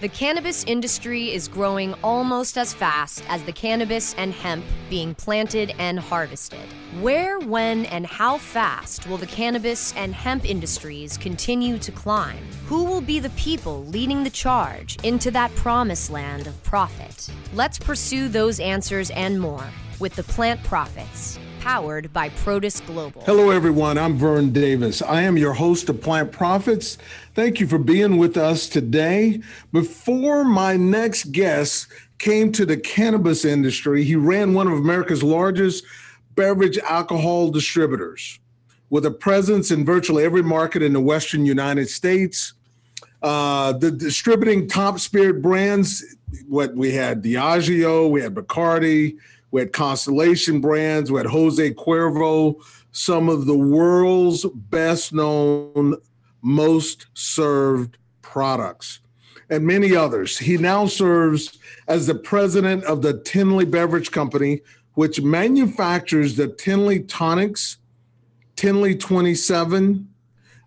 The cannabis industry is growing almost as fast as the cannabis and hemp being planted and harvested. Where, when, and how fast will the cannabis and hemp industries continue to climb? Who will be the people leading the charge into that promised land of profit? Let's pursue those answers and more with the Plant Profits powered by Protus Global. Hello, everyone. I'm Vern Davis. I am your host of Plant Profits. Thank you for being with us today. Before my next guest came to the cannabis industry, he ran one of America's largest beverage alcohol distributors with a presence in virtually every market in the Western United States. Uh, the distributing top spirit brands, what we had Diageo, we had Bacardi, we had Constellation Brands, we had Jose Cuervo, some of the world's best known, most served products, and many others. He now serves as the president of the Tinley Beverage Company, which manufactures the Tinley Tonics, Tinley 27,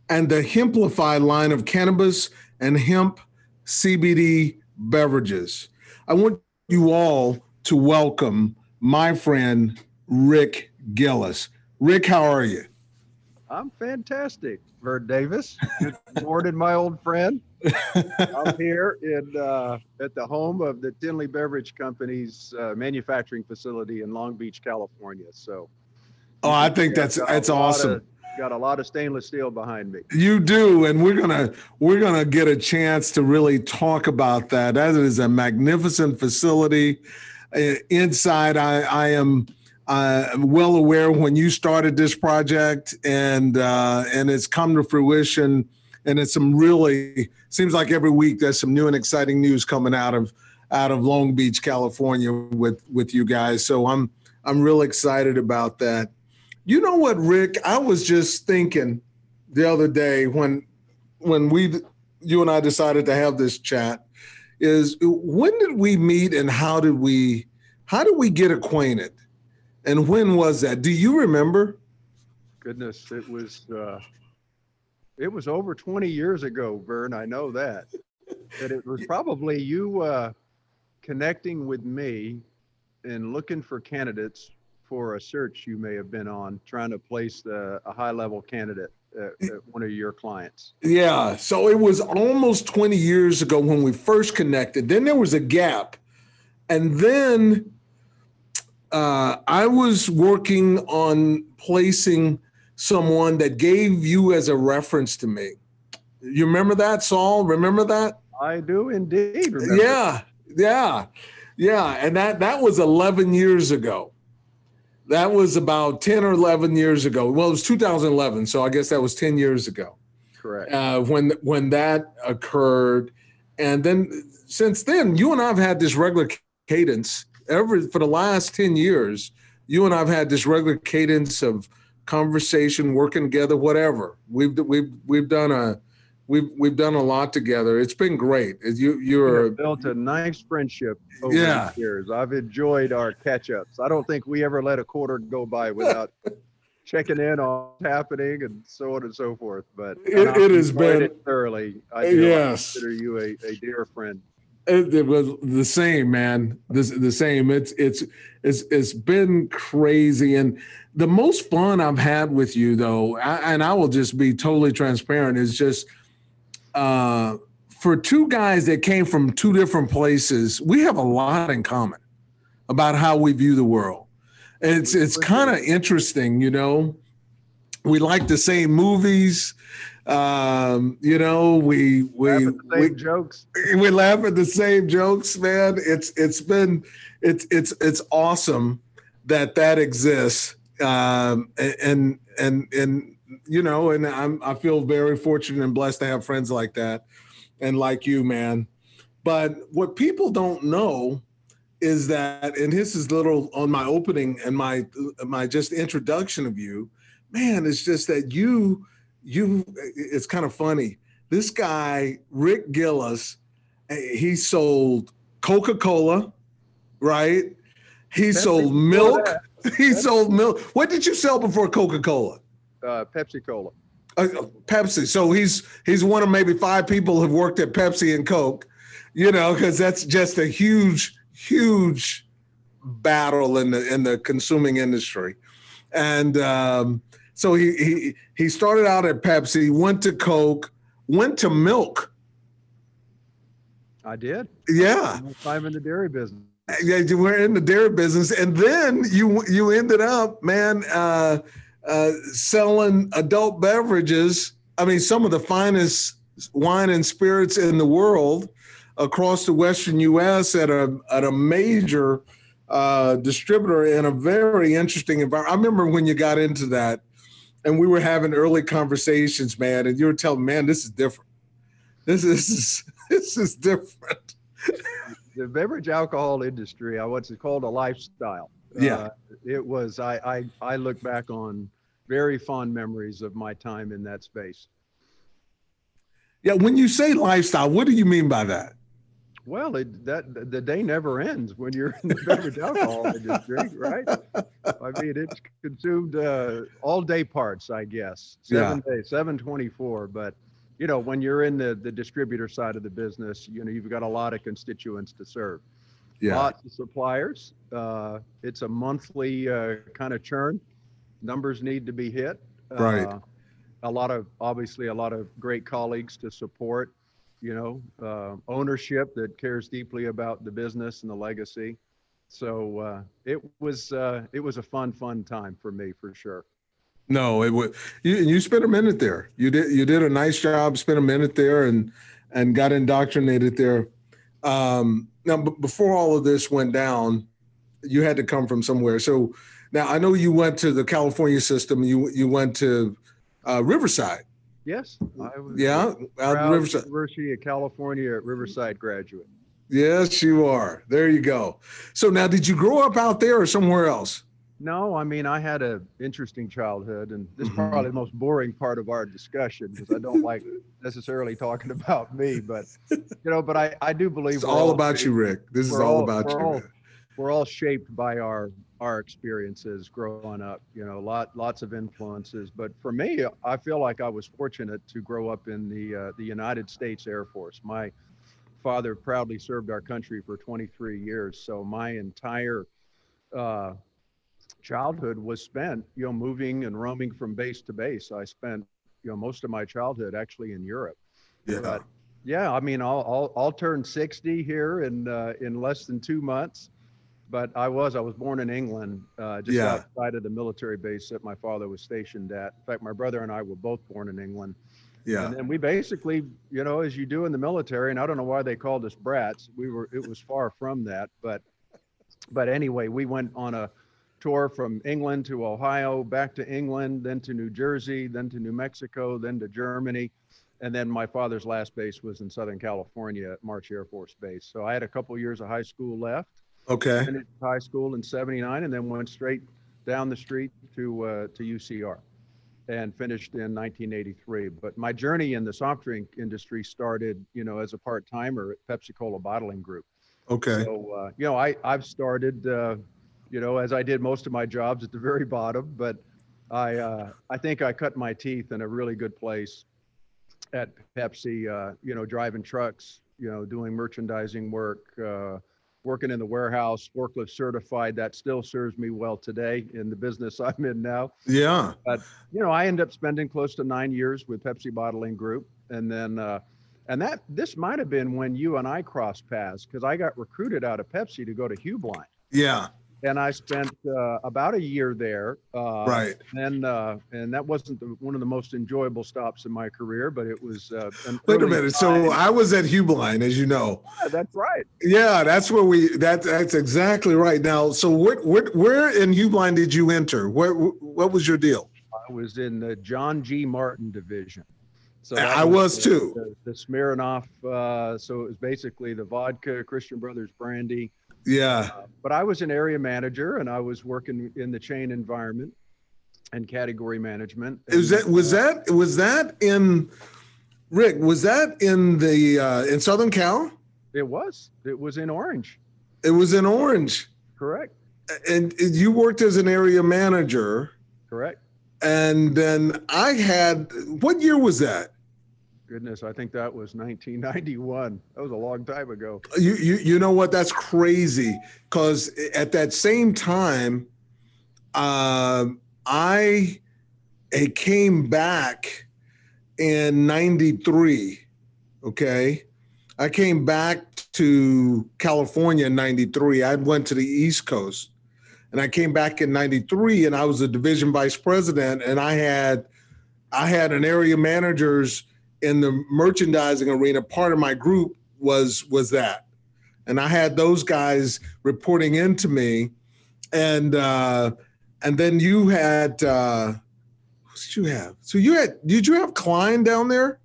and the Hemplify line of cannabis and hemp CBD beverages. I want you all to welcome my friend Rick Gillis. Rick, how are you? I'm fantastic, Vern Davis. Good morning, my old friend. I'm here in uh, at the home of the Tinley Beverage Company's uh, manufacturing facility in Long Beach, California. So, oh, I think that's that's awesome. Of, got a lot of stainless steel behind me. You do, and we're gonna we're gonna get a chance to really talk about that. That is a magnificent facility. Uh, inside, I, I am uh, well aware when you started this project, and uh, and it's come to fruition. And it's some really seems like every week there's some new and exciting news coming out of out of Long Beach, California, with with you guys. So I'm I'm real excited about that. You know what, Rick? I was just thinking the other day when when we you and I decided to have this chat is when did we meet and how did we how did we get acquainted? And when was that? Do you remember? Goodness it was uh it was over 20 years ago vern i know that. But it was probably you uh connecting with me and looking for candidates for a search you may have been on trying to place the, a high level candidate at, at one of your clients? Yeah. So it was almost 20 years ago when we first connected. Then there was a gap. And then uh, I was working on placing someone that gave you as a reference to me. You remember that, Saul? Remember that? I do indeed. Yeah, yeah, yeah. And that that was 11 years ago. That was about 10 or 11 years ago. Well, it was 2011, so I guess that was 10 years ago. Correct. Uh, when when that occurred, and then since then, you and I've had this regular cadence ever for the last 10 years. You and I've had this regular cadence of conversation, working together, whatever. We've we've we've done a we've we've done a lot together. It's been great. You you're built a nice friendship over yeah. the years. I've enjoyed our catch ups. I don't think we ever let a quarter go by without checking in on what's happening and so on and so forth. But it, it has been it thoroughly. I uh, do yes. consider you a, a dear friend. It, it, was the same, man. This the same. It's it's it's it's been crazy, and the most fun I've had with you, though, I, and I will just be totally transparent, is just uh, for two guys that came from two different places, we have a lot in common about how we view the world. It's it's kind of interesting, you know. We like the same movies. Um, you know, we we we jokes. We laugh at the same jokes, man. It's it's been it's it's it's awesome that that exists. Um, and and and you know, and I'm I feel very fortunate and blessed to have friends like that and like you, man. But what people don't know is that, and this is little on my opening and my my just introduction of you, man, it's just that you you it's kind of funny. This guy, Rick Gillis, eh, he sold Coca-Cola, right? He sold milk. He sold milk. What did you sell before Coca-Cola? Uh, Pepsi Cola. Uh, Pepsi. So he's he's one of maybe five people who've worked at Pepsi and Coke. you know, because that's just a huge, huge battle in the in the consuming industry. And um, so he he he started out at Pepsi, went to Coke, went to milk. I did. Yeah, I'm in the dairy business. Yeah, you were in the dairy business, and then you you ended up, man, uh, uh, selling adult beverages. I mean, some of the finest wine and spirits in the world across the Western U.S. at a at a major uh, distributor in a very interesting environment. I remember when you got into that, and we were having early conversations, man, and you were telling, man, this is different. This is this is different. the beverage alcohol industry, I what's it called a lifestyle. Yeah, uh, it was. I, I I look back on very fond memories of my time in that space. Yeah, when you say lifestyle, what do you mean by that? Well, it, that the day never ends when you're in the beverage alcohol industry, right? I mean, it's consumed uh, all day parts, I guess, seven yeah. days, seven twenty-four. But you know, when you're in the the distributor side of the business, you know, you've got a lot of constituents to serve. Yeah. Lots of suppliers. Uh, it's a monthly uh, kind of churn. Numbers need to be hit. Right. Uh, a lot of obviously a lot of great colleagues to support you know, uh, ownership that cares deeply about the business and the legacy. So uh, it was uh, it was a fun, fun time for me for sure. No, it was you. You spent a minute there. You did you did a nice job. Spent a minute there and and got indoctrinated there. Um, now, b- before all of this went down, you had to come from somewhere. So now I know you went to the California system. You you went to uh, Riverside. Yes, I was. Yeah, out Riverside. University of California at Riverside graduate. Yes, you are. There you go. So now, did you grow up out there or somewhere else? No, I mean I had an interesting childhood, and this is mm-hmm. probably the most boring part of our discussion because I don't like necessarily talking about me, but you know, but I I do believe it's all, all about you, Rick. This is all, all about you. All, we're all shaped by our our experiences growing up you know lot lots of influences. But for me i feel like i was fortunate to grow up in the uh, the united states air force. My father proudly served our country for 23 years so my entire uh, childhood was spent you know moving and roaming from base to base. I spent you know most of my childhood actually in europe. Yeah. But, yeah i mean i'll i'll, I'll turn 60 here in uh, in less than two months but I was I was born in England, uh, just yeah. outside of the military base that my father was stationed at. In fact, my brother and I were both born in England. Yeah. And, and we basically, you know, as you do in the military, and I don't know why they called us brats. We were it was far from that, but but anyway, we went on a tour from England to Ohio, back to England, then to New Jersey, then to New Mexico, then to Germany. And then my father's last base was in Southern California at March Air Force Base. So I had a couple years of high school left Okay. Finished high school in '79, and then went straight down the street to uh, to UCR, and finished in 1983. But my journey in the soft drink industry started, you know, as a part timer at Pepsi Cola Bottling Group. Okay. So uh, you know, I I've started, uh, you know, as I did most of my jobs at the very bottom, but I uh, I think I cut my teeth in a really good place at Pepsi. Uh, you know, driving trucks, you know, doing merchandising work uh, working in the warehouse, forklift certified. That still serves me well today in the business I'm in now. Yeah. But you know, I end up spending close to nine years with Pepsi Bottling Group, and then uh, and that this might have been when you and I crossed paths because I got recruited out of Pepsi to go to Heublein. Yeah and I spent uh, about a year there. Uh, right. And uh, and that wasn't the, one of the most enjoyable stops in my career, but it was. Uh, Wait a minute. Time. So I was at Heublein, as you know. Yeah, that's right. Yeah, that's where we. That that's exactly right. Now, so what? Where, where in Heublein did you enter? Where? What was your deal? I was in the John G. Martin division. So I was, was the, too. The, the Smirnoff. Uh, so it was basically the vodka, Christian Brothers brandy yeah. Uh, but I was an area manager and I was working in the chain environment and category management. And, was that was uh, that was that in Rick? Was that in the uh, in Southern Cal? It was. It was in Orange. It was in Orange. Correct. And you worked as an area manager. Correct. And then I had what year was that? Goodness, I think that was 1991. That was a long time ago. You you you know what? That's crazy because at that same time, uh, I it came back in 93 okay i came back to california in 93 i went to the east coast and i came back in 93 and i was a division vice president and i had i had an area managers in the merchandising arena part of my group was was that and i had those guys reporting into me and uh and then you had uh did you have? So you had? Did you have Klein down there?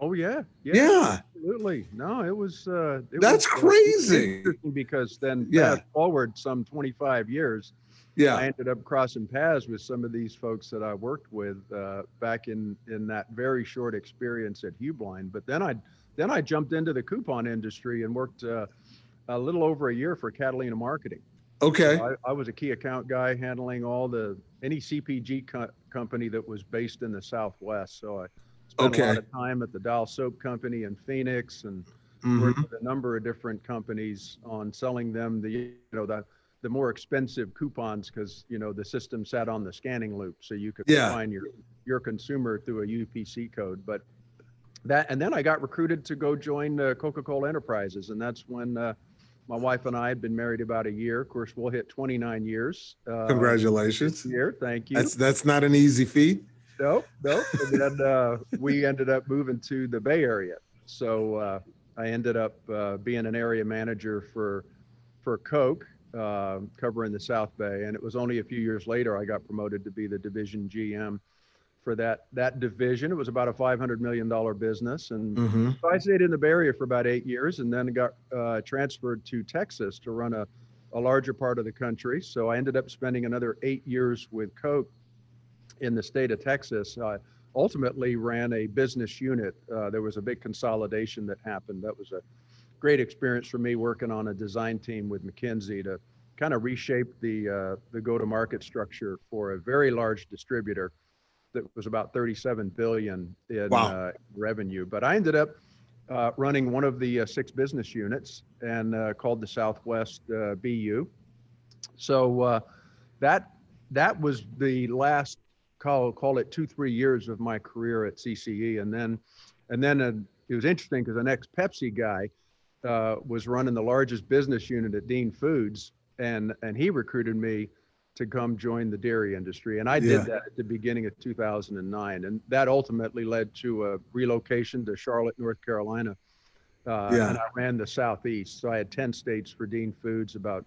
Oh yeah, yeah, yeah. absolutely. No, it was. Uh, it That's was, crazy. Uh, because then, yeah. forward some 25 years, yeah, I ended up crossing paths with some of these folks that I worked with uh, back in in that very short experience at Heublein. But then I then I jumped into the coupon industry and worked uh, a little over a year for Catalina Marketing. Okay. So I, I, was a key account guy handling all the any CPG co- company that was based in the Southwest. So I spent okay. a lot of time at the Dial Soap Company in Phoenix and mm-hmm. worked with a number of different companies on selling them the you know the the more expensive coupons because you know the system sat on the scanning loop, so you could yeah. find your your consumer through a UPC code. But that and then I got recruited to go join uh, Coca-Cola Enterprises, and that's when. Uh, my wife and I had been married about a year. Of course, we'll hit 29 years. Uh, Congratulations. Year, thank you. That's that's not an easy feat. No, no. and then uh, we ended up moving to the Bay Area. So uh, I ended up uh, being an area manager for for Coke, uh, covering the South Bay. And it was only a few years later I got promoted to be the division GM for that that division. It was about a 500 million dollar business, and mm-hmm. so I stayed in the Bay Area for about eight years, and then got uh, transferred to Texas to run a a larger part of the country. So I ended up spending another eight years with Coke in the state of Texas. I ultimately ran a business unit. Uh, there was a big consolidation that happened. That was a great experience for me working on a design team with McKinsey to kind of reshape the uh, the go-to-market structure for a very large distributor that was about 37 billion in wow. uh, revenue. But I ended up uh, running one of the uh, six business units and uh, called the Southwest uh, BU. So uh, that that was the last call call it two three years of my career at CCE, and then and then it was interesting because the next Pepsi guy was running the largest business unit at Dean Foods, and and he recruited me to come join the dairy industry. And I did that at the beginning of 2009. And that ultimately led to a relocation to Charlotte, North Carolina. Uh, Yeah. And I ran the Southeast. So I had 10 states for Dean Foods, about,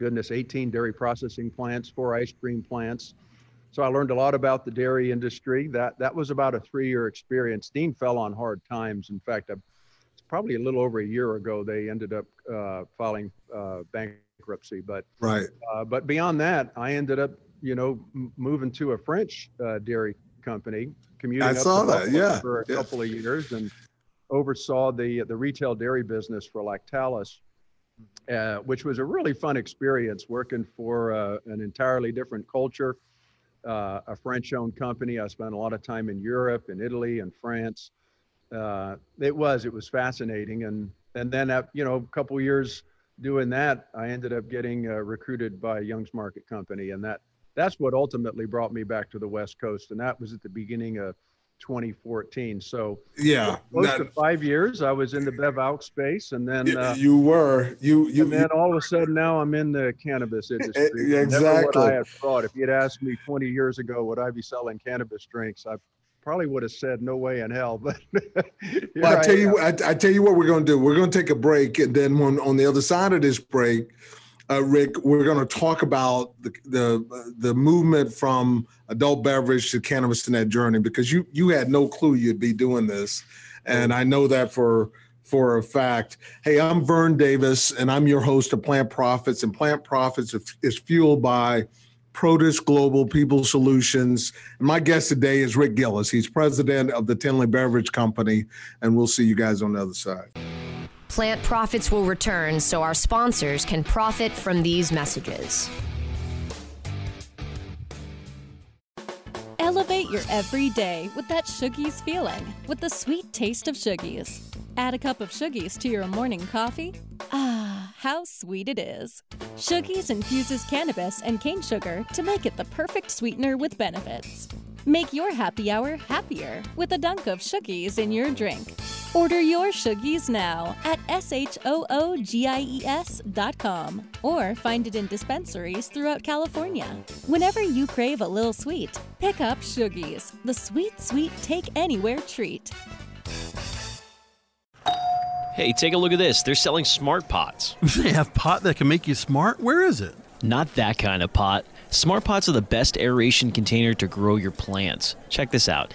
goodness, 18 dairy processing plants, four ice cream plants. So I learned a lot about the dairy industry. That that was about a three-year experience. Dean fell on hard times. In fact, I, probably a little over a year ago they ended up uh, filing uh, bankruptcy. But Right. uh, but beyond that, I ended up, you know, m- moving to a French uh, dairy company, commuting I saw that, yeah, for a yeah. couple of years, and oversaw the the retail dairy business for Lactalis, uh, which was a really fun experience working for uh, an entirely different culture, uh, a French-owned company. I spent a lot of time in Europe, in Italy, and France. Uh, it was it was fascinating, and and then uh, you know a couple years doing that, I ended up getting uh, recruited by Young's Market Company, and that that's what ultimately brought me back to the West Coast, and that was at the beginning of 2014. So Yeah. close that- to five years, I was in the Bev out space, and then uh, you were you you, and then all of a sudden now I'm in the cannabis industry. yeah, Never what exactly. I had thought. If you'd asked me 20 years ago, would I be selling cannabis drinks? I probably would have said no way in hell. But Well, I I tell am. you, I, I tell you what we're going to do. We're going to take a break, and then when, on the other side of this break, uh, Rick, we're going to talk about the, the the movement from adult beverage to cannabis in that journey because you you had no clue you'd be doing this, and I know that for for a fact. Hey, I'm Vern Davis, and I'm your host of Plant Profits, and Plant Profits is fueled by Produce Global People Solutions. My guest today is Rick Gillis. He's president of the Tinley Beverage Company, and we'll see you guys on the other side. Plant profits will return so our sponsors can profit from these messages. Elevate your everyday with that Shoogies feeling with the sweet taste of Shoogies. Add a cup of Shoogies to your morning coffee. Ah, how sweet it is. Shoogies infuses cannabis and cane sugar to make it the perfect sweetener with benefits. Make your happy hour happier with a dunk of Shoogies in your drink. Order your Shoogies now at S-H-O-O-G-I-E-S dot com or find it in dispensaries throughout California. Whenever you crave a little sweet, pick up Shoogies, the sweet, sweet take anywhere treat. Hey, take a look at this. They're selling smart pots. They have pot that can make you smart? Where is it? Not that kind of pot. Smart pots are the best aeration container to grow your plants. Check this out.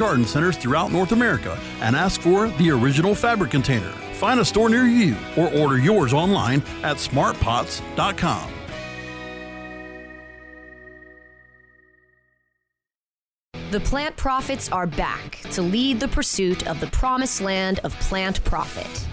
garden centers throughout North America and ask for the original fabric container. Find a store near you or order yours online at smartpots.com. The Plant Profits are back to lead the pursuit of the promised land of plant profit.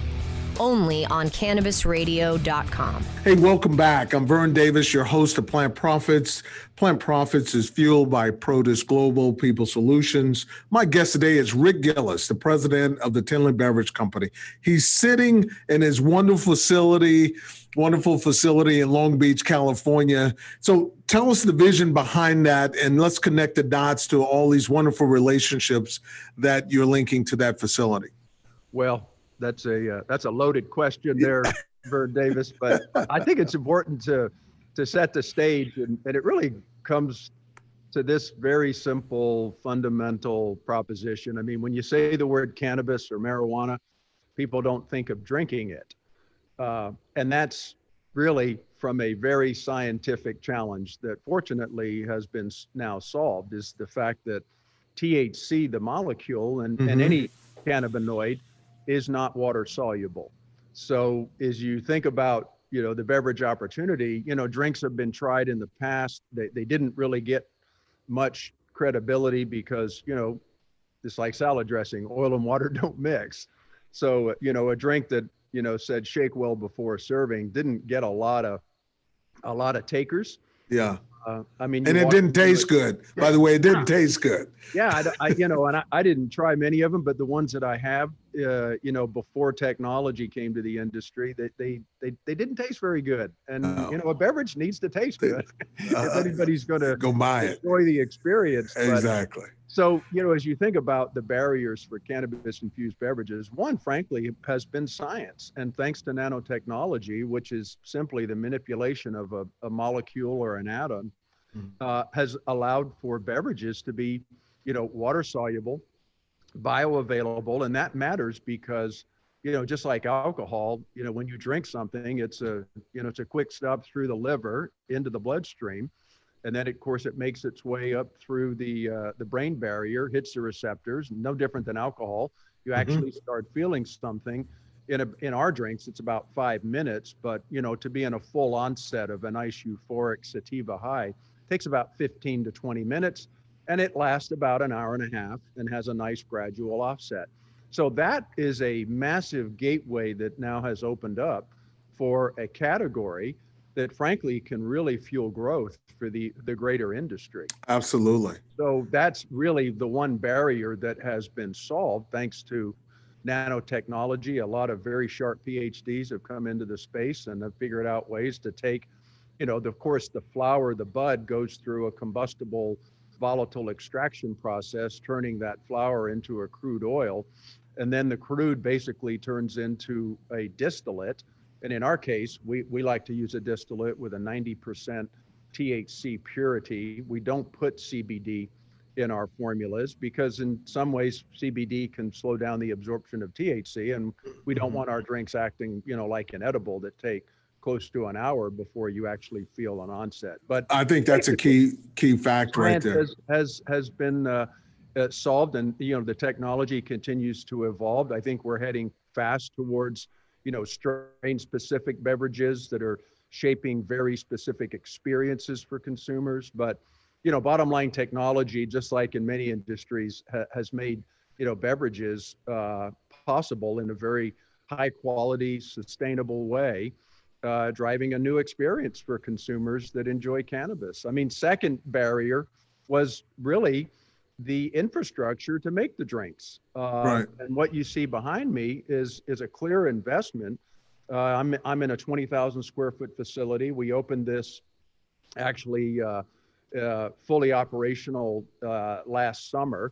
Only on cannabisradio.com. Hey, welcome back. I'm Vern Davis, your host of Plant Profits. Plant Profits is fueled by Produce Global People Solutions. My guest today is Rick Gillis, the president of the Tinley Beverage Company. He's sitting in his wonderful facility, wonderful facility in Long Beach, California. So tell us the vision behind that and let's connect the dots to all these wonderful relationships that you're linking to that facility. Well, that's a uh, that's a loaded question there, Vern Davis. But I think it's important to to set the stage, and, and it really comes to this very simple fundamental proposition. I mean, when you say the word cannabis or marijuana, people don't think of drinking it, uh, and that's really from a very scientific challenge that fortunately has been now solved is the fact that THC, the molecule, and, mm-hmm. and any cannabinoid is not water soluble. So as you think about, you know, the beverage opportunity, you know, drinks have been tried in the past. They, they didn't really get much credibility because, you know, it's like salad dressing, oil and water don't mix. So, you know, a drink that, you know, said shake well before serving didn't get a lot of, a lot of takers. Yeah. Uh, I mean, and it didn't taste it. good. Yeah. By the way, it didn't taste good. Yeah, I, I, you know, and I, I didn't try many of them, but the ones that I have, uh, you know, before technology came to the industry, they they they, they didn't taste very good. And oh. you know, a beverage needs to taste good uh, if anybody's going to go buy it, enjoy the experience. Exactly. But, so, you know, as you think about the barriers for cannabis infused beverages, one, frankly, has been science. And thanks to nanotechnology, which is simply the manipulation of a, a molecule or an atom, mm-hmm. uh, has allowed for beverages to be, you know, water soluble, bioavailable. And that matters because, you know, just like alcohol, you know, when you drink something, it's a, you know, it's a quick stop through the liver into the bloodstream and then of course it makes its way up through the uh, the brain barrier hits the receptors no different than alcohol you mm-hmm. actually mm-hmm. start feeling something in a, in our drinks it's about five minutes but you know to be in a full onset of a nice euphoric sativa high takes about 15 to 20 minutes and it lasts about an hour and a half and has a nice gradual offset so that is a massive gateway that now has opened up for a category that frankly can really fuel growth for the the greater industry. Absolutely. So that's really the one barrier that has been solved thanks to nanotechnology. A lot of very sharp PhDs have come into the space and have figured out ways to take, you know, the, of course, the flower, the bud goes through a combustible volatile extraction process, turning that flower into a crude oil. And then the crude basically turns into a distillate and in our case, we, we like to use a distillate with a 90% THC purity. We don't put CBD in our formulas because in some ways CBD can slow down the absorption of THC and we don't mm-hmm. want our drinks acting, you know, like an edible that take close to an hour before you actually feel an onset. But I think that's a key key fact right there. Has has, has been uh, uh, solved, and you know the technology continues to evolve. I think we're heading fast towards you know strain-specific beverages that are shaping very specific experiences for consumers. But you know, bottom line, technology, just like in many industries, ha- has made you know beverages uh, possible in a very high quality, sustainable way, uh, driving a new experience for consumers that enjoy cannabis. I mean, second barrier was really the infrastructure to make the drinks. Uh, Right. And what you see behind me is is a clear investment. Uh, I'm I'm in a 20,000 square foot facility. We opened this actually uh, uh, fully operational uh, last summer.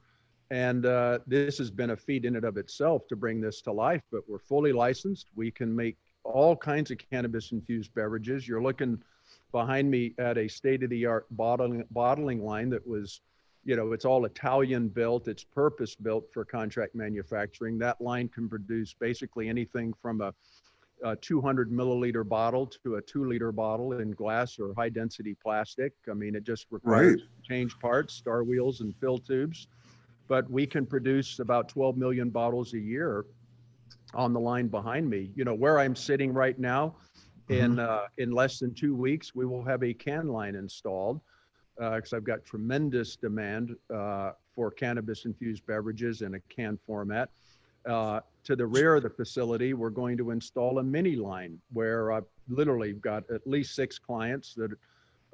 And uh, this has been a feat in and of itself to bring this to life, but we're fully licensed. We can make all kinds of cannabis infused beverages. You're looking behind me at a state of the art bottling, bottling line that was, you know, it's all Italian built, it's purpose built for contract manufacturing. That line can produce basically anything from a, a 200 milliliter bottle to a two liter bottle in glass or high density plastic. I mean, it just requires change parts, star wheels, and fill tubes. But we can produce about 12 million bottles a year on the line behind me. You know, where I'm sitting right now, in uh, in less than two weeks, we will have a can line installed because I've got tremendous demand uh, for cannabis infused beverages in a can format. Uh, to the rear of the facility, we're going to install a mini line where I've literally got at least six clients that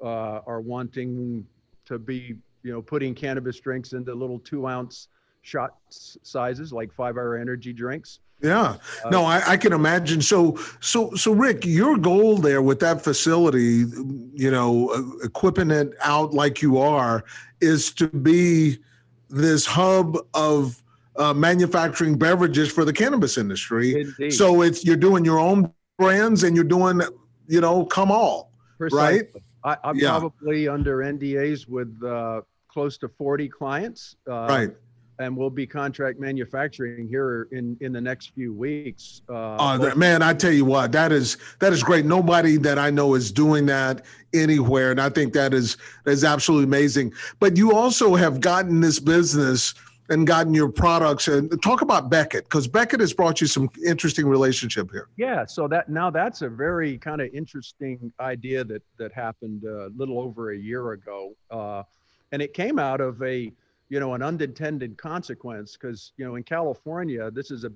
uh, are wanting to be, you know, putting cannabis drinks into little two ounce shot sizes like five hour energy drinks. Yeah. No, I, I can imagine. So, so, so, Rick, your goal there with that facility, you know, uh, equipping it out like you are, is to be this hub of uh, manufacturing beverages for the cannabis industry. Indeed. So it's you're doing your own brands and you're doing, you know, come all. Precisely. I, I'm Yeah. probably under NDAs with uh, close to 40 clients. Uh, right. And we'll be contract manufacturing here in, in the next few weeks. Uh, Uh, that, man, I tell you what, that is that is great. Nobody that I know is doing that anywhere, and I think that is that is absolutely amazing. But you also have gotten this business and gotten your products. And talk about Beckett because Beckett has brought you some interesting relationship here. Yeah, so that now that's a very kind of interesting idea that that happened a little over a year ago, uh, and it came out of a you know an unintended consequence because you know in California this is a,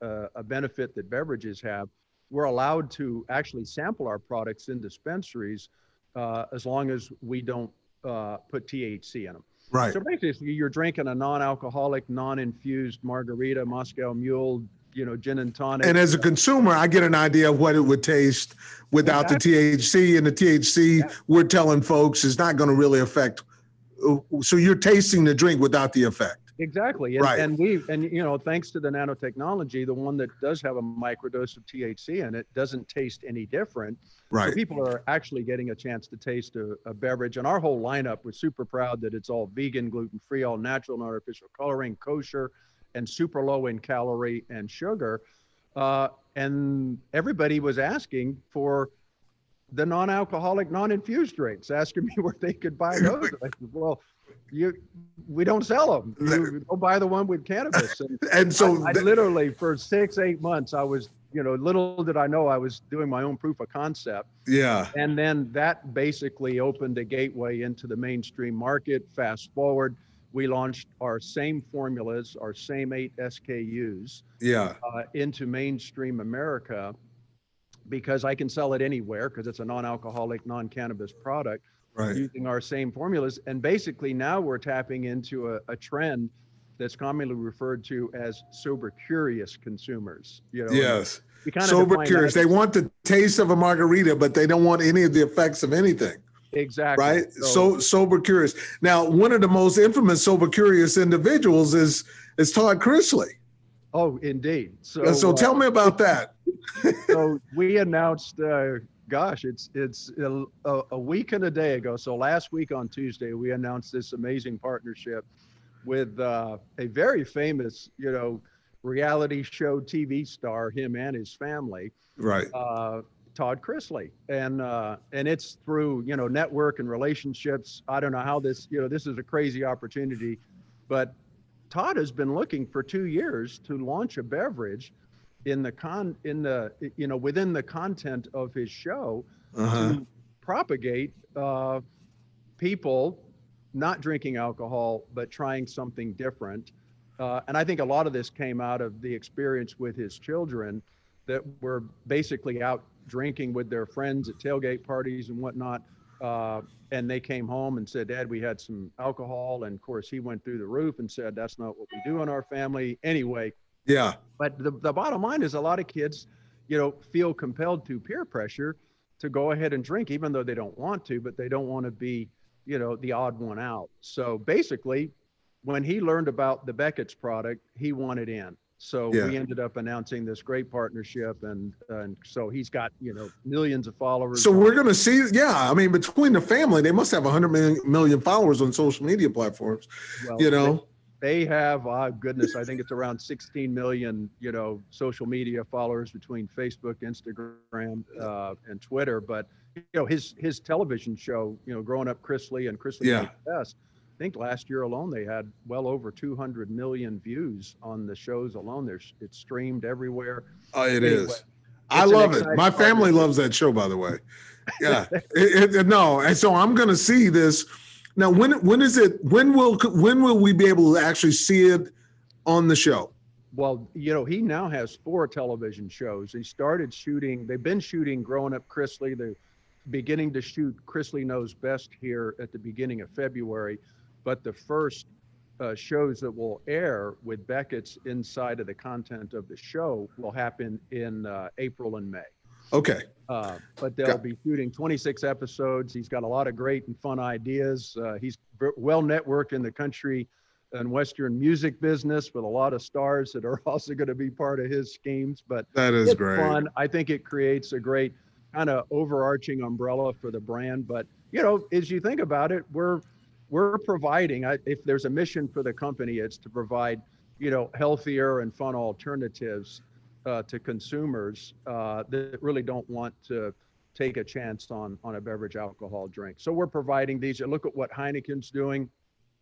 a a benefit that beverages have. We're allowed to actually sample our products in dispensaries uh, as long as we don't uh, put THC in them. Right. So basically, you're drinking a non-alcoholic, non-infused margarita, Moscow Mule, you know, gin and tonic. And as a consumer, I get an idea of what it would taste without the THC. And the THC, we're telling folks, is not going to really affect. So you're tasting the drink without the effect. Exactly. And, Right. and we, and you know, thanks to the nanotechnology, the one that does have a microdose of THC in it doesn't taste any different. Right. So people are actually getting a chance to taste a, a beverage. And our whole lineup, we're super proud that it's all vegan, gluten free, all natural, no artificial coloring, kosher, and super low in calorie and sugar. Uh, and everybody was asking for the non-alcoholic, non-infused drinks, asking me where they could buy those. I said, well, you, we don't sell them. You go buy the one with cannabis. And And so I, I literally for six, eight months, I was, you know, little did I know I was doing my own proof of concept. yeah. And then that basically opened a gateway into the mainstream market. Fast forward, we launched our same formulas, our same eight SKUs Yeah. uh, into mainstream America because I can sell it anywhere because it's a non-alcoholic, non-cannabis product Right. using our same formulas. And basically now we're tapping into a, a trend that's commonly referred to as sober curious consumers. You know, Yes. we kinda Sober curious. that They want the taste of a margarita, but they don't want any of the effects of anything. exactly Right. So sober curious. Now, one of the most infamous sober curious individuals is is Todd Chrisley. Oh, indeed. So, So, so uh, tell me about that. so we announced, uh, gosh, it's it's a, a a week and a day ago. So last week on Tuesday, we announced this amazing partnership with uh, a very famous, you know, reality show TV star, him and his family, Right. uh, Todd Chrisley, and uh, and it's through you know network and relationships. I don't know how this, you know, this is a crazy opportunity, but Todd has been looking for two years to launch a beverage in the con in the you know within the content of his show Uh-huh. to propagate uh, people not drinking alcohol but trying something different. Uh, and I think a lot of this came out of the experience with his children that were basically out drinking with their friends at tailgate parties and whatnot. Uh, and they came home and said, Dad, we had some alcohol. And of course, he went through the roof and said, That's not what we do in our family. Anyway, Yeah. but the, the bottom line is a lot of kids, you know, feel compelled to peer pressure to go ahead and drink, even though they don't want to, but they don't want to be, you know, the odd one out. So basically, when he learned about the Beckett's product, he wanted in. So Yeah. we ended up announcing this great partnership, and and so he's got you know millions of followers. So we're going to see, yeah. I mean, between the family, they must have 100 million, million followers on social media platforms, well, you know? they have Oh goodness i think it's around 16 million you know social media followers between facebook instagram uh, and twitter but you know his his television show you know growing up chrisley and chrisley Yeah. Knows best think last year alone they had well over 200 million views on the shows alone there's it's streamed everywhere Oh, it Anyway, is. I love it. My family loves that show, by the way. Yeah. It- it- no, and so I'm going to see this. Now, when when is it? When will when will we be able to actually see it on the show? Well, you know, he now has four television shows. He started shooting, they've been shooting Growing Up Chrisley. They're beginning to shoot Chrisley Knows Best here at the beginning of February. But the first uh, shows that will air with Beckett's inside of the content of the show will happen in uh, April and May. Okay. Uh, but they'll Got- be shooting 26 episodes. He's got a lot of great and fun ideas. Uh, he's well networked in the country and Western music business with a lot of stars that are also going to be part of his schemes. But That is great. fun. I think it creates a great kind of overarching umbrella for the brand. But you know, as you think about it, we're we're providing. I, if there's a mission for the company, it's to provide you know healthier and fun alternatives uh, to consumers uh, that really don't want to take a chance on on a beverage alcohol drink. So we're providing these. Look at what Heineken's doing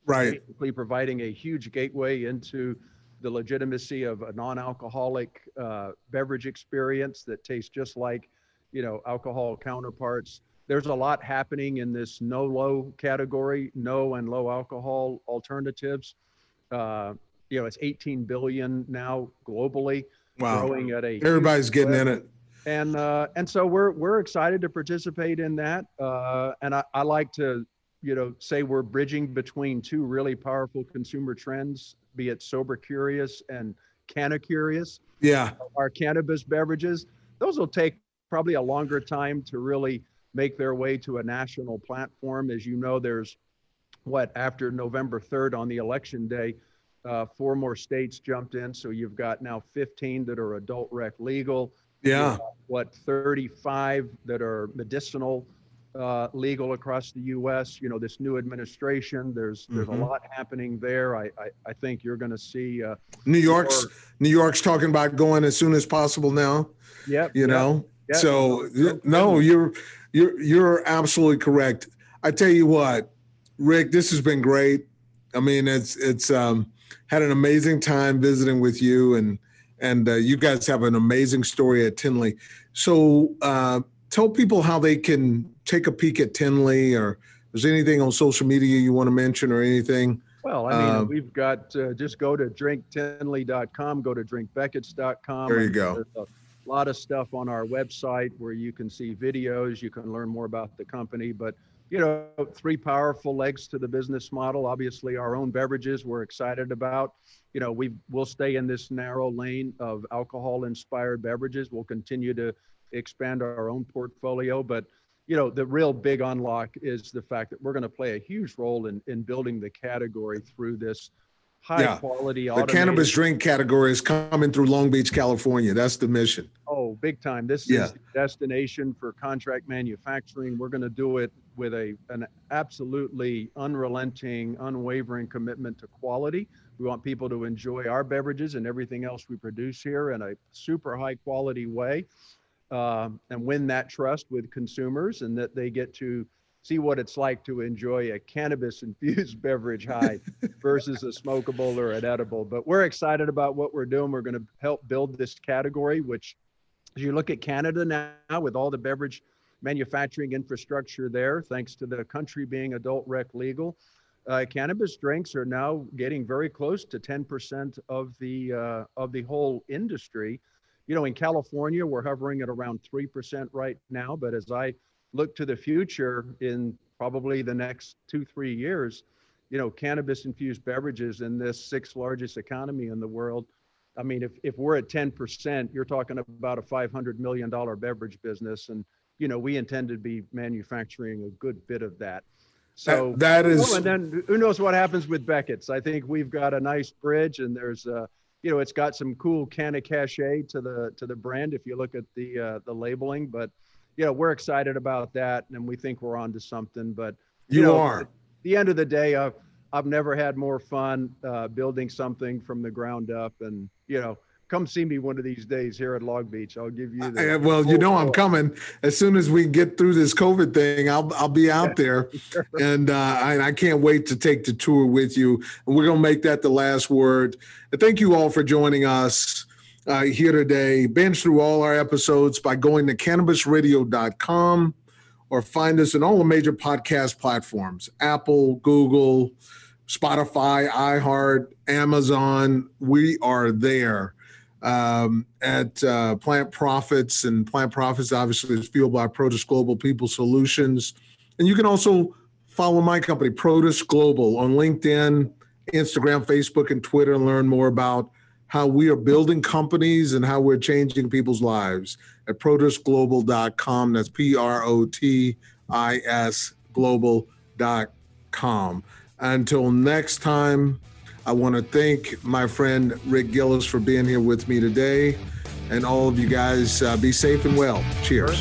Right. basically providing a huge gateway into the legitimacy of a non-alcoholic uh, beverage experience that tastes just like, you know, alcohol counterparts. There's a lot happening in this no low category, no and low alcohol alternatives. Uh, you know, it's 18 billion now globally, Wow. growing at a Everybody's getting clip in it. and uh, and so we're we're excited to participate in that. Uh, and I, I like to, you know, say we're bridging between two really powerful consumer trends, be it sober curious and canna curious. Yeah. Our cannabis beverages, those will take probably a longer time to really make their way to a national platform. As you know, there's what after November 3rd on the election day, uh, four more states jumped in. So you've got now 15 that are adult rec legal Yeah. what 35 that are medicinal uh, legal across the U.S. You know, this new administration. There's there's Mhm. a lot happening there. I I, I think you're going to see. Uh, New York's New York's talking about going as soon as possible now. yep, you yep, know yep. so no you're you're you're absolutely correct i tell you what rick this has been great i mean it's it's um had an amazing time visiting with you and and uh, you guys have an amazing story at tinley so uh tell people how they can take a peek at tinley or is there anything on social media you want to mention or anything Well, I mean, Um, we've got uh, just go to drinktinley.com, go to drinkbeckets.com. There you go. A lot of stuff on our website where you can see videos, you can learn more about the company. But, you know, three powerful legs to the business model. Obviously, our own beverages we're excited about. You know, we will stay in this narrow lane of alcohol inspired beverages. We'll continue to expand our own portfolio. But, you know, the real big unlock is the fact that we're going to play a huge role in, in building the category through this high Yeah. quality the cannabis drink category is coming through long beach california that's the mission Oh, big time. This Yeah. is the destination for contract manufacturing. We're going to do it with a an absolutely unrelenting, unwavering commitment to quality. We want people to enjoy our beverages and everything else we produce here in a super high quality way, um, and win that trust with consumers, and that they get to see what it's like to enjoy a cannabis infused beverage high versus a smokable or an edible. But we're excited about what we're doing. We're going to help build this category, which as you look at Canada now with all the beverage manufacturing infrastructure there, thanks to the country being adult rec legal, uh, cannabis drinks are now getting very close to 10% of the uh, of the whole industry. You know, in California, we're hovering at around 3% right now. But as I look to the future in probably the next two, three years, you know, cannabis infused beverages in this sixth largest economy in the world. I mean, if, if we're at 10%, you're talking about a $500 million beverage business. And, you know, we intend to be manufacturing a good bit of that. So that, that is, oh, and then who knows what happens with Beckett's? I think we've got a nice bridge, and there's, a, you know, it's got some cool can of cachet to the to the brand if you look at the uh, the labeling. But you know, we're excited about that, and we think we're on to something. But you, you know, are. At the end of the day, I've I've never had more fun uh, building something from the ground up, and you know, come see me one of these days here at Long Beach. I'll give you the. Uh, well, you know, I'm coming as soon as we get through this COVID thing. I'll I'll be out there, and uh, I, I can't wait to take the tour with you. And we're gonna make that the last word. And thank you all for joining us. Uh, here today. Binge through all our episodes by going to cannabisradio.com or find us in all the major podcast platforms Apple, Google, Spotify, iHeart, Amazon. We are there um, at uh, Plant Profits, and Plant Profits obviously is fueled by Protis Global People Solutions. And you can also follow my company, Protis Global, on LinkedIn, Instagram, Facebook, and Twitter, and learn more about how we are building companies and how we're changing people's lives at protisglobal.com. That's P R O T I S global.com. Until next time, I want to thank my friend Rick Gillis for being here with me today. And all of you guys uh, be safe and well. Cheers.